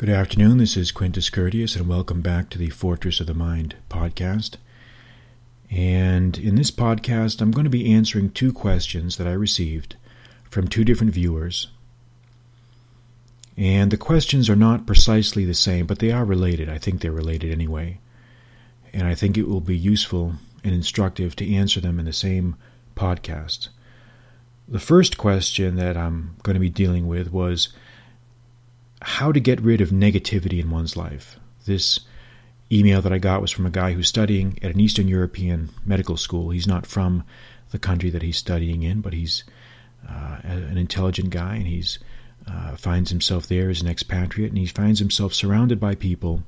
Good afternoon. This is Quintus Curtius, and welcome back to the Fortress of the Mind podcast. And in this podcast, I'm going to be answering two questions that I received from two different viewers. And the questions are not precisely the same, but they are related. I think they're related anyway. And I think it will be useful and instructive to answer them in the same podcast. The first question that I'm going to be dealing with was how to get rid of negativity in one's life. This email that I got was from a guy who's studying at an Eastern European medical school. He's not from the country that he's studying in, but he's uh, an intelligent guy and he's uh, finds himself there as an expatriate and he finds himself surrounded by people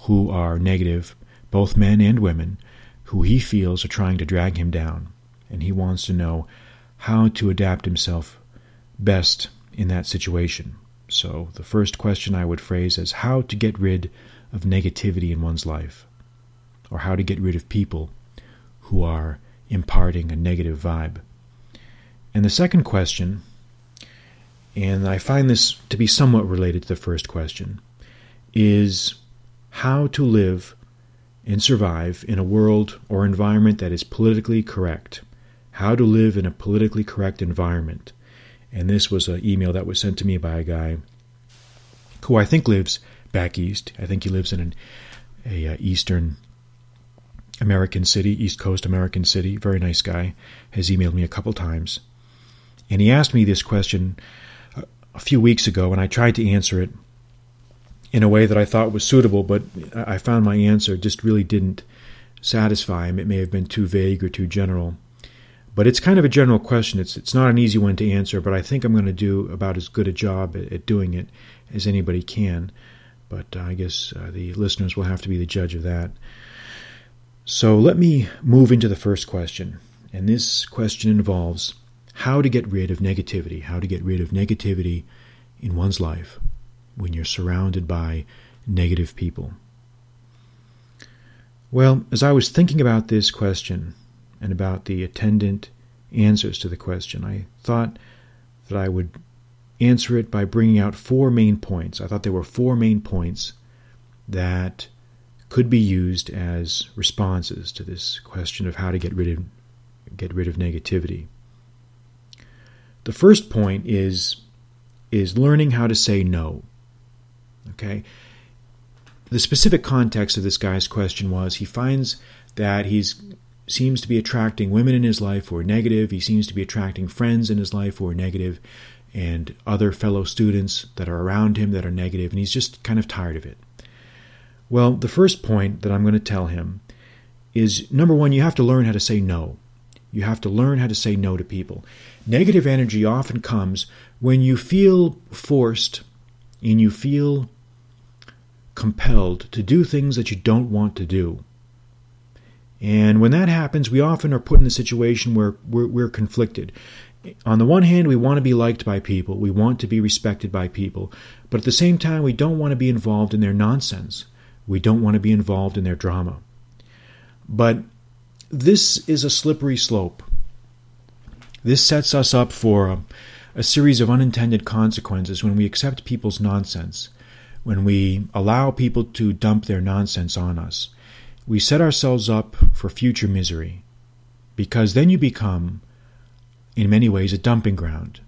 who are negative, both men and women, who he feels are trying to drag him down. And he wants to know how to adapt himself best in that situation. So, the first question I would phrase is how to get rid of negativity in one's life, or how to get rid of people who are imparting a negative vibe. And the second question, and I find this to be somewhat related to the first question, is how to live and survive in a world or environment that is politically correct. How to live in a politically correct environment. And this was an email that was sent to me by a guy who I think lives back east. I think he lives in an a uh, eastern American city, East Coast American city. Very nice guy. Has emailed me a couple times, and he asked me this question a, a few weeks ago, and I tried to answer it in a way that I thought was suitable, but I found my answer just really didn't satisfy him. It may have been too vague or too general. But it's kind of a general question. It's it's not an easy one to answer, but I think I'm going to do about as good a job at, at doing it as anybody can. But uh, I guess uh, the listeners will have to be the judge of that. So let me move into the first question. And this question involves how to get rid of negativity, how to get rid of negativity in one's life when you're surrounded by negative people. Well, as I was thinking about this question, and about the attendant answers to the question. I thought that I would answer it by bringing out four main points. I thought there were four main points that could be used as responses to this question of how to get rid of get rid of negativity. The first point is is learning how to say no. Okay? The specific context of this guy's question was he finds that he's seems to be attracting women in his life who are negative. He seems to be attracting friends in his life who are negative and other fellow students that are around him that are negative, and he's just kind of tired of it. Well, the first point that I'm going to tell him is number one, you have to learn how to say no. You have to learn how to say no to people. Negative energy often comes when you feel forced and you feel compelled to do things that you don't want to do. And when that happens, we often are put in a situation where we're, we're, conflicted. On the one hand, we want to be liked by people, we want to be respected by people, but at the same time, we don't want to be involved in their nonsense. We don't want to be involved in their drama. But this is a slippery slope. This sets us up for a, a series of unintended consequences when we accept people's nonsense, when we allow people to dump their nonsense on us we set ourselves up for future misery because then you become, in many ways, a dumping ground.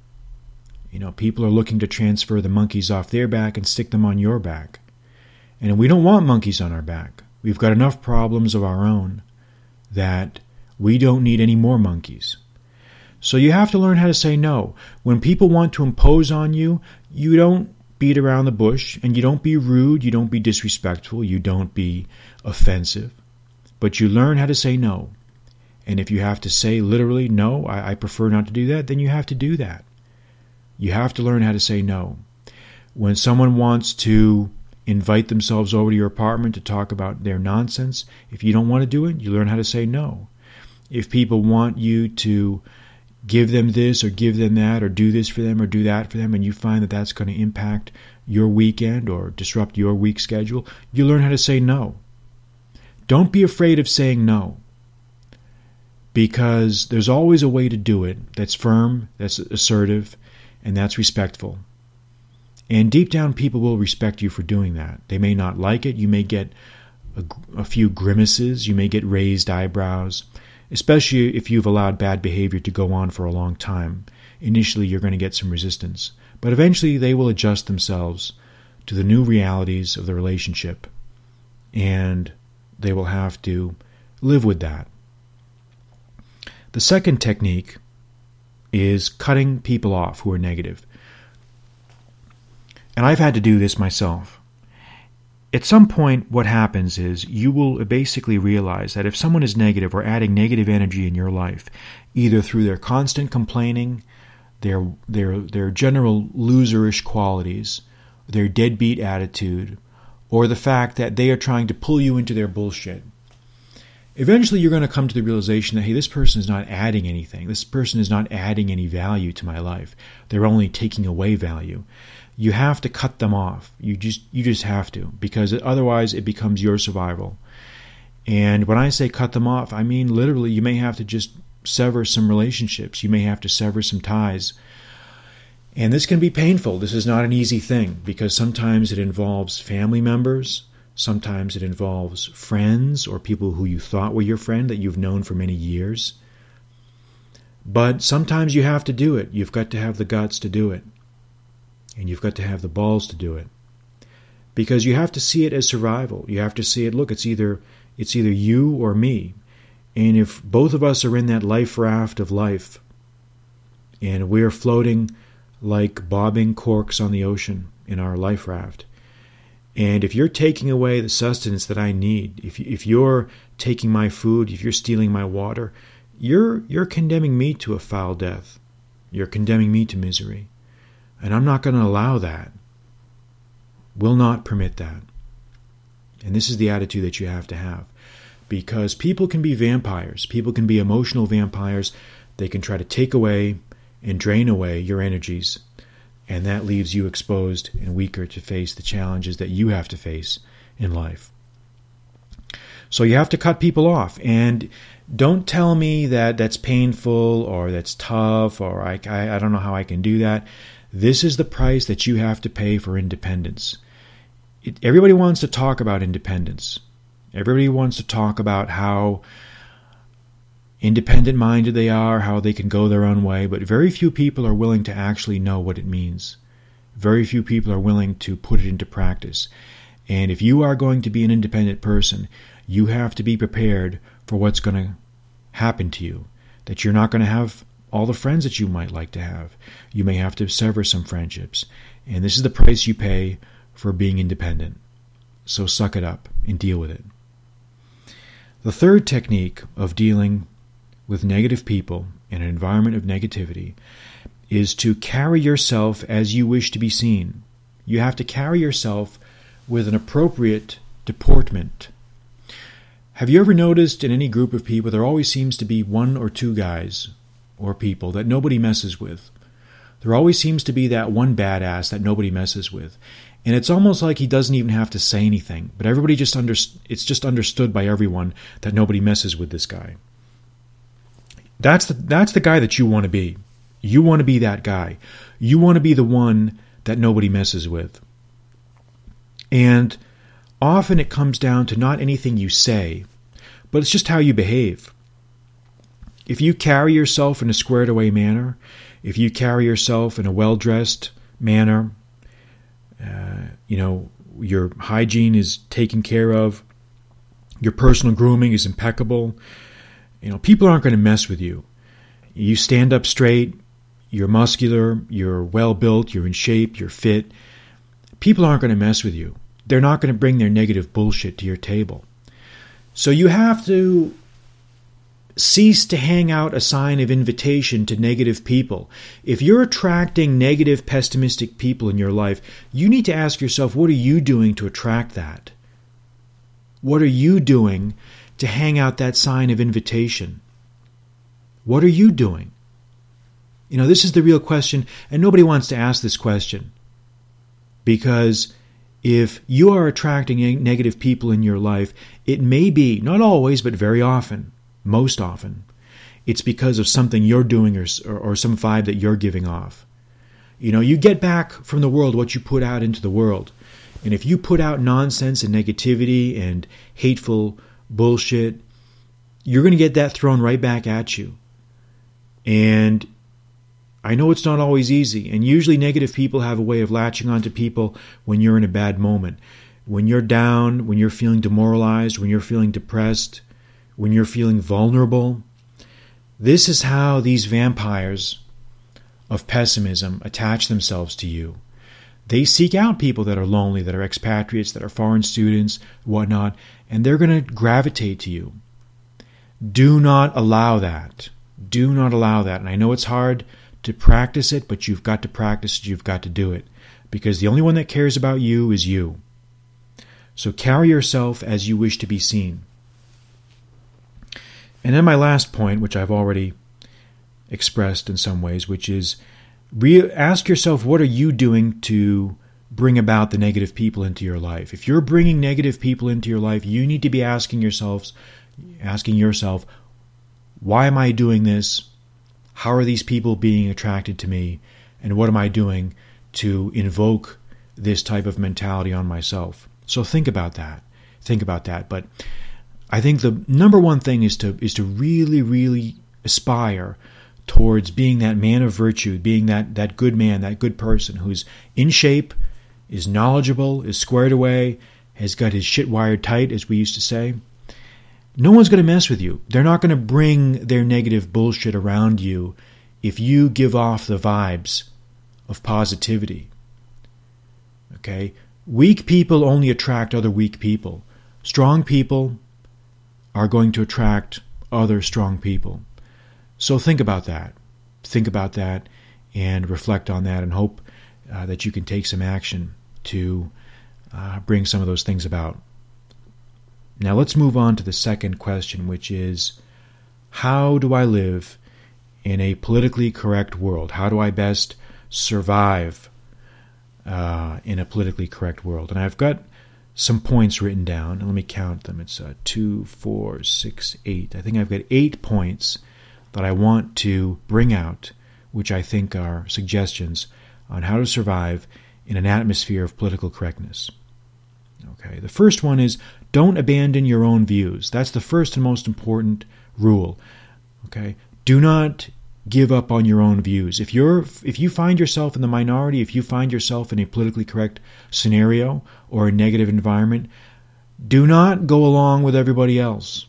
You know, people are looking to transfer the monkeys off their back and stick them on your back. And we don't want monkeys on our back. We've got enough problems of our own that we don't need any more monkeys. So you have to learn how to say no. When people want to impose on you, you don't beat around the bush and you don't be rude, you don't be disrespectful, you don't be offensive, but you learn how to say no. And if you have to say literally, no, I, I, prefer not to do that, then you have to do that. You have to learn how to say no. When someone wants to invite themselves over to your apartment to talk about their nonsense, if you don't want to do it, you learn how to say no. If people want you to give them this or give them that or do this for them or do that for them, and you find that that's going to impact your weekend or disrupt your week schedule, you learn how to say no. Don't be afraid of saying no because there's always a way to do it that's firm, that's assertive, and that's respectful. And deep down, people will respect you for doing that. They may not like it. You may get a, a few grimaces. You may get raised eyebrows, especially if you've allowed bad behavior to go on for a long time. Initially, you're going to get some resistance, but eventually, they will adjust themselves to the new realities of the relationship, and they will have to live with that. The second technique is cutting people off who are negative. And I've had to do this myself. At some point, what happens is you will basically realize that if someone is negative or adding negative energy in your life, either through their constant complaining, their, their, their general loserish qualities, their deadbeat attitude, or the fact that they are trying to pull you into their bullshit, eventually you're going to come to the realization that hey this person is not adding anything. This person is not adding any value to my life. They're only taking away value you have to cut them off you just you just have to because otherwise it becomes your survival and when i say cut them off i mean literally you may have to just sever some relationships you may have to sever some ties and this can be painful this is not an easy thing because sometimes it involves family members Sometimes it involves friends or people who you thought were your friend that you've known for many years. But sometimes you have to do it. You've got to have the guts to do it. And you've got to have the balls to do it. Because you have to see it as survival. You have to see it, look, it's either it's either you or me. And if both of us are in that life raft of life and we're floating like bobbing corks on the ocean in our life raft, and if you're taking away the sustenance that I need, if, if you're taking my food, if you're stealing my water, you're, you're condemning me to a foul death. You're condemning me to misery. And I'm not going to allow that. Will not permit that. And this is the attitude that you have to have. Because people can be vampires, people can be emotional vampires. They can try to take away and drain away your energies and that leaves you exposed and weaker to face the challenges that you have to face in life. So you have to cut people off. And don't tell me that that's painful or that's tough or I, I, I, don't know how I can do that. This is the price that you have to pay for independence. It, everybody wants to talk about independence. Everybody wants to talk about how independent minded they are, how they can go their own way, but very few people are willing to actually know what it means. Very few people are willing to put it into practice. And if you are going to be an independent person, you have to be prepared for what's going to happen to you. That you're not going to have all the friends that you might like to have. You may have to sever some friendships. And this is the price you pay for being independent. So suck it up and deal with it. The third technique of dealing with negative people in an environment of negativity is to carry yourself as you wish to be seen. You have to carry yourself with an appropriate deportment. Have you ever noticed in any group of people there always seems to be one or two guys or people that nobody messes with? There always seems to be that one badass that nobody messes with. And it's almost like he doesn't even have to say anything, but everybody just under, it's just understood by everyone that nobody messes with this guy. That's the that's the guy that you want to be. You want to be that guy. You want to be the one that nobody messes with. And often it comes down to not anything you say, but it's just how you behave. If you carry yourself in a squared away manner, if you carry yourself in a well dressed manner, uh, you know, your hygiene is taken care of, your personal grooming is impeccable, you know, people aren't going to mess with you. You stand up straight, you're muscular, you're well built, you're in shape, you're fit. People aren't going to mess with you. They're not going to bring their negative bullshit to your table. So you have to cease to hang out a sign of invitation to negative people. If you're attracting negative, pessimistic people in your life, you need to ask yourself, what are you doing to attract that? What are you doing to hang out that sign of invitation? What are you doing? You know, this is the real question, and nobody wants to ask this question. Because if you are attracting negative people in your life, it may be, not always, but very often, most often, it's because of something you're doing or, or, some vibe that you're giving off. You know, you get back from the world what you put out into the world. And if you put out nonsense and negativity and hateful bullshit, you're going to get that thrown right back at you. And I know it's not always easy, and usually negative people have a way of latching onto people when you're in a bad moment. When you're down, when you're feeling demoralized, when you're feeling depressed, when you're feeling vulnerable. This is how these vampires of pessimism attach themselves to you. They seek out people that are lonely, that are expatriates, that are foreign students, whatnot, and they're going to gravitate to you. Do not allow that. Do not allow that. And I know it's hard to practice it, but you've got to practice it, you've got to do it. Because the only one that cares about you is you. So carry yourself as you wish to be seen. And then my last point, which I've already expressed in some ways, which is re- ask yourself what are you doing to bring about the negative people into your life? If you're bringing negative people into your life, you need to be asking yourselves asking yourself, why am I doing this? How are these people being attracted to me? And what am I doing to invoke this type of mentality on myself? So think about that. Think about that. But I think the number one thing is to is to really, really aspire towards being that man of virtue, being that, that good man, that good person who's in shape, is knowledgeable, is squared away, has got his shit wired tight, as we used to say, no one's going to mess with you. They're not going to bring their negative bullshit around you if you give off the vibes of positivity. Okay? Weak people only attract other weak people. Strong people are going to attract other strong people. So think about that. Think about that and reflect on that and hope uh, that you can take some action to uh, bring some of those things about. Now let's move on to the second question, which is how do I live in a politically correct world? How do I best survive uh, in a politically correct world? And I've got some points written down. Let me count them. It's uh, two, four, six, eight. I think I've got eight points that I want to bring out, which I think are suggestions on how to survive in an atmosphere of political correctness. Okay, the first one is don't abandon your own views. That's the first and most important rule. Okay? Do not give up on your own views. If you're if you find yourself in the minority, if you find yourself in a politically correct scenario or a negative environment, do not go along with everybody else.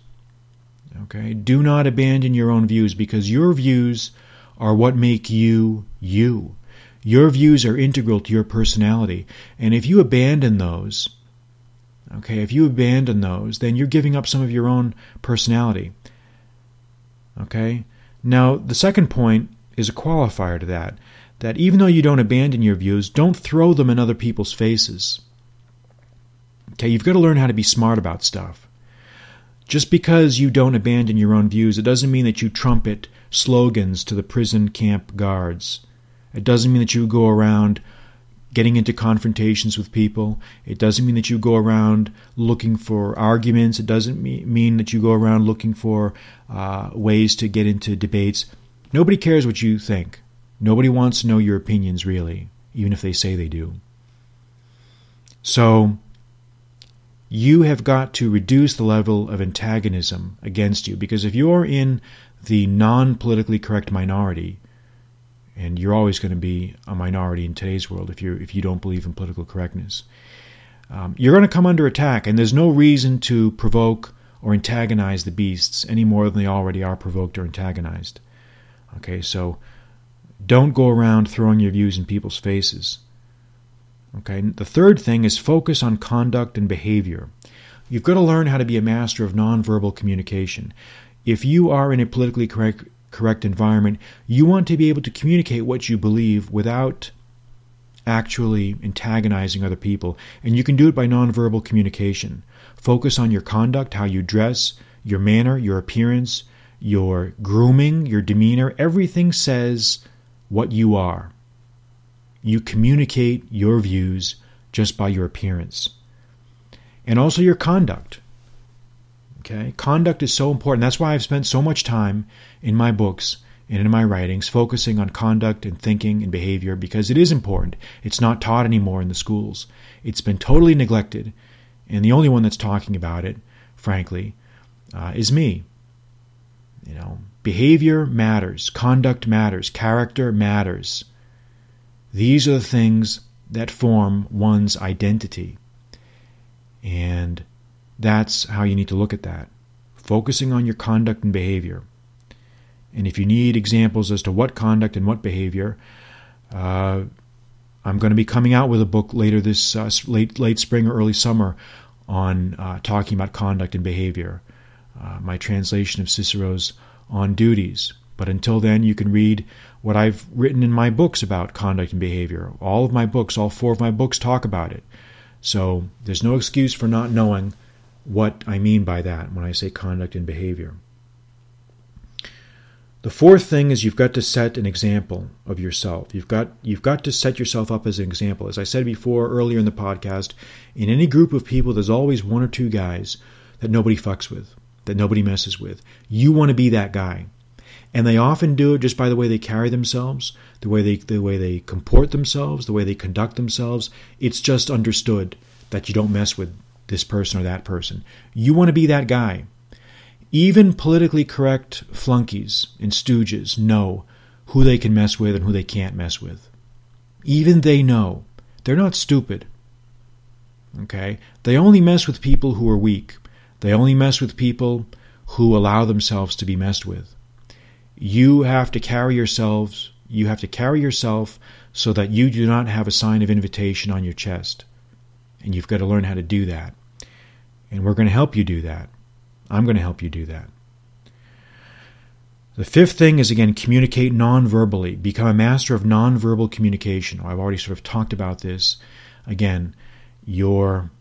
Okay? Do not abandon your own views because your views are what make you you. Your views are integral to your personality. And if you abandon those, Okay, if you abandon those, then you're giving up some of your own personality. Okay? Now, the second point is a qualifier to that that even though you don't abandon your views, don't throw them in other people's faces. Okay, you've got to learn how to be smart about stuff. Just because you don't abandon your own views, it doesn't mean that you trumpet slogans to the prison camp guards. It doesn't mean that you go around getting into confrontations with people. It doesn't mean that you go around looking for arguments. It doesn't mean that you go around looking for uh, ways to get into debates. Nobody cares what you think. Nobody wants to know your opinions, really, even if they say they do. So, you have got to reduce the level of antagonism against you because if you're in the non politically correct minority, and you're always going to be a minority in today's world if you if you don't believe in political correctness. Um, you're going to come under attack, and there's no reason to provoke or antagonize the beasts any more than they already are provoked or antagonized. Okay, so don't go around throwing your views in people's faces. Okay, the third thing is focus on conduct and behavior. You've got to learn how to be a master of nonverbal communication. If you are in a politically correct correct environment, you want to be able to communicate what you believe without actually antagonizing other people. And you can do it by nonverbal communication. Focus on your conduct, how you dress, your manner, your appearance, your grooming, your demeanor. Everything says what you are. You communicate your views just by your appearance. And also your conduct. Okay? Conduct is so important. That's why I've spent so much time in my books and in my writings, focusing on conduct and thinking and behavior because it is important. It's not taught anymore in the schools. It's been totally neglected, and the only one that's talking about it, frankly, uh, is me. You know, behavior matters, conduct matters, character matters. These are the things that form one's identity. And that's how you need to look at that. Focusing on your conduct and behavior. And if you need examples as to what conduct and what behavior, uh, I'm going to be coming out with a book later this uh, late late spring or early summer on uh, talking about conduct and behavior. Uh, my translation of Cicero's On Duties. But until then, you can read what I've written in my books about conduct and behavior. All of my books, all four of my books, talk about it. So there's no excuse for not knowing what I mean by that when I say conduct and behavior. The fourth thing is you've got to set an example of yourself. You've got you've got to set yourself up as an example. As I said before earlier in the podcast, in any group of people there's always one or two guys that nobody fucks with, that nobody messes with. You want to be that guy. And they often do it just by the way they carry themselves, the way they the way they comport themselves, the way they conduct themselves. It's just understood that you don't mess with this person or that person. You want to be that guy. Even politically correct flunkies and stooges know who they can mess with and who they can't mess with. Even they know. They're not stupid. Okay? They only mess with people who are weak. They only mess with people who allow themselves to be messed with. You have to carry yourselves, you have to carry yourself so that you do not have a sign of invitation on your chest. And you've got to learn how to do that. And we're going to help you do that. I'm going to help you do that. The fifth thing is again, communicate non-verbally. Become a master of non-verbal communication. I've already sort of talked about this. Again, your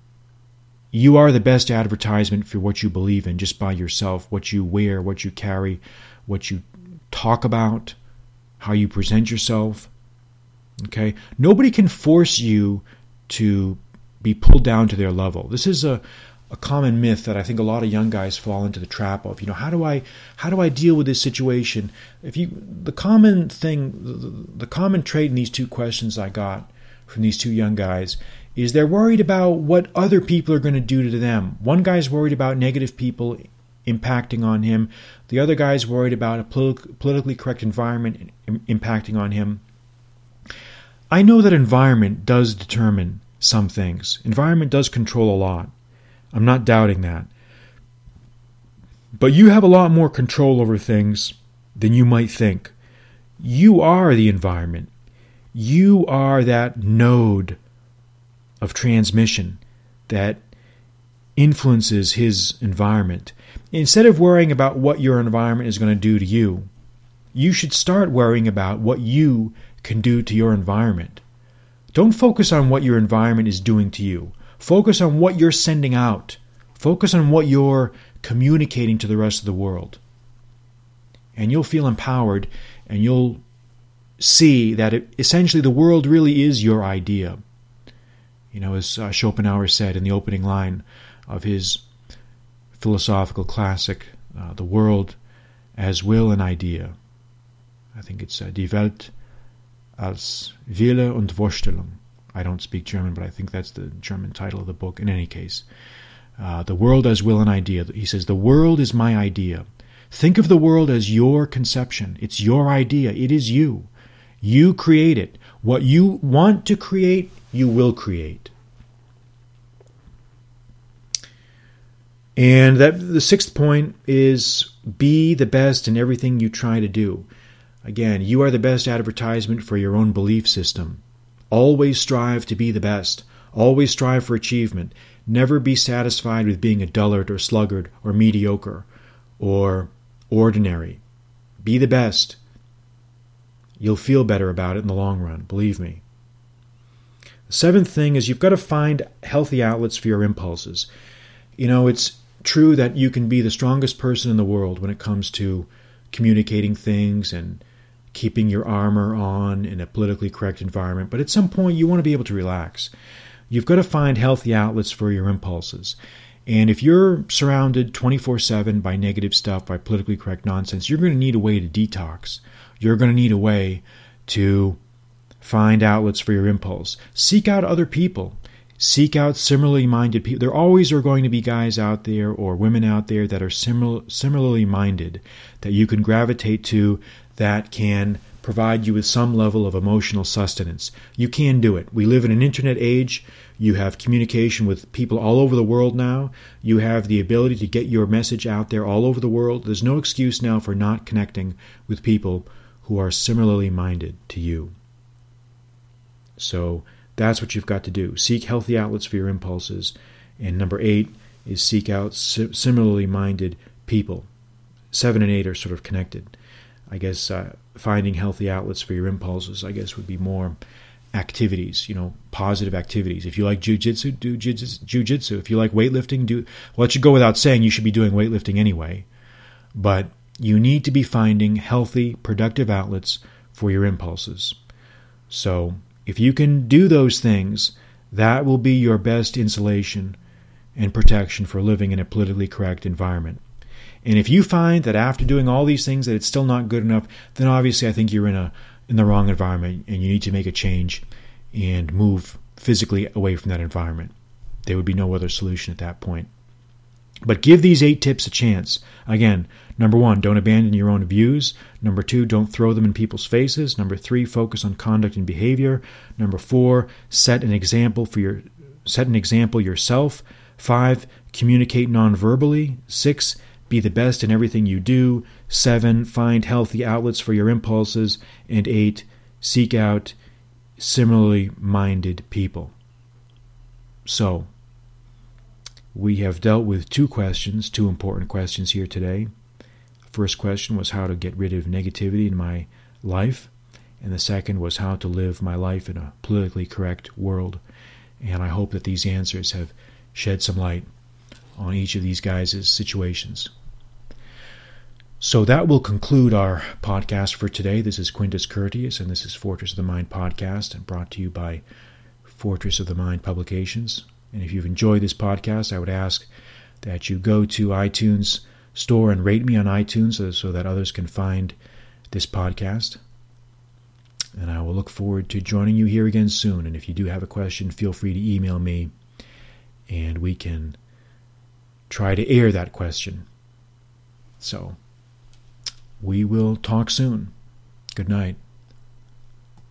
you are the best advertisement for what you believe in just by yourself, what you wear, what you carry, what you talk about, how you present yourself. Okay? Nobody can force you to be pulled down to their level. This is a a common myth that I think a lot of young guys fall into the trap of. You know, how do I how do I deal with this situation? If you the common thing, the, the common trait in these two questions I got from these two young guys is they're worried about what other people are going to do to them. One guy's worried about negative people impacting on him. The other guy's worried about a politi- politically correct environment impacting on him. I know that environment does determine some things. Environment does control a lot. I'm not doubting that. But you have a lot more control over things than you might think. You are the environment. You are that node of transmission that influences his environment. Instead of worrying about what your environment is going to do to you, you should start worrying about what you can do to your environment. Don't focus on what your environment is doing to you. Focus on what you're sending out. Focus on what you're communicating to the rest of the world. And you'll feel empowered and you'll see that it, essentially the world really is your idea. You know, as uh, Schopenhauer said in the opening line of his philosophical classic, uh, The World as Will and Idea. I think it's uh, Die Welt als Wille und Vorstellung. I don't speak German, but I think that's the German title of the book. In any case, uh, the world as will and idea. He says, The world is my idea. Think of the world as your conception. It's your idea. It is you. You create it. What you want to create, you will create. And that the sixth point is be the best in everything you try to do. Again, you are the best advertisement for your own belief system. Always strive to be the best. Always strive for achievement. Never be satisfied with being a dullard or sluggard or mediocre or ordinary. Be the best. You'll feel better about it in the long run, believe me. The seventh thing is you've got to find healthy outlets for your impulses. You know, it's true that you can be the strongest person in the world when it comes to communicating things and keeping your armor on in a politically correct environment, but at some point you want to be able to relax. You've got to find healthy outlets for your impulses. And if you're surrounded 24 7 by negative stuff, by politically correct nonsense, you're going to need a way to detox. You're going to need a way to find outlets for your impulse. Seek out other people. Seek out similarly minded people. There always are going to be guys out there or women out there that are similar, similarly minded that you can gravitate to that can provide you with some level of emotional sustenance. You can do it. We live in an internet age. You have communication with people all over the world now. You have the ability to get your message out there all over the world. There's no excuse now for not connecting with people who are similarly minded to you. So that's what you've got to do. Seek healthy outlets for your impulses. And number eight is seek out similarly minded people. Seven and eight are sort of connected. I guess uh, finding healthy outlets for your impulses, I guess, would be more activities, you know, positive activities. If you like jujitsu, do jujitsu. If you like weightlifting, do well. It should go without saying you should be doing weightlifting anyway. But you need to be finding healthy, productive outlets for your impulses. So if you can do those things, that will be your best insulation and protection for living in a politically correct environment. And if you find that after doing all these things that it's still not good enough, then obviously I think you're in a in the wrong environment and you need to make a change and move physically away from that environment. There would be no other solution at that point. But give these eight tips a chance. Again, number one, don't abandon your own views. Number two, don't throw them in people's faces. Number three, focus on conduct and behavior. Number four, set an example for your set an example yourself. Five, communicate non-verbally. Six, be the best in everything you do. Seven, find healthy outlets for your impulses. And eight, seek out similarly minded people. So, we have dealt with two questions, two important questions here today. First question was how to get rid of negativity in my life, and the second was how to live my life in a politically correct world. And I hope that these answers have shed some light on each of these guys' situations. So that will conclude our podcast for today. This is Quintus Curtius, and this is Fortress of the Mind podcast, and brought to you by Fortress of the Mind Publications. And if you've enjoyed this podcast, I would ask that you go to iTunes store and rate me on iTunes so, so that others can find this podcast. And I will look forward to joining you here again soon. And if you do have a question, feel free to email me and we can try to air that question. So, we will talk soon. Good night.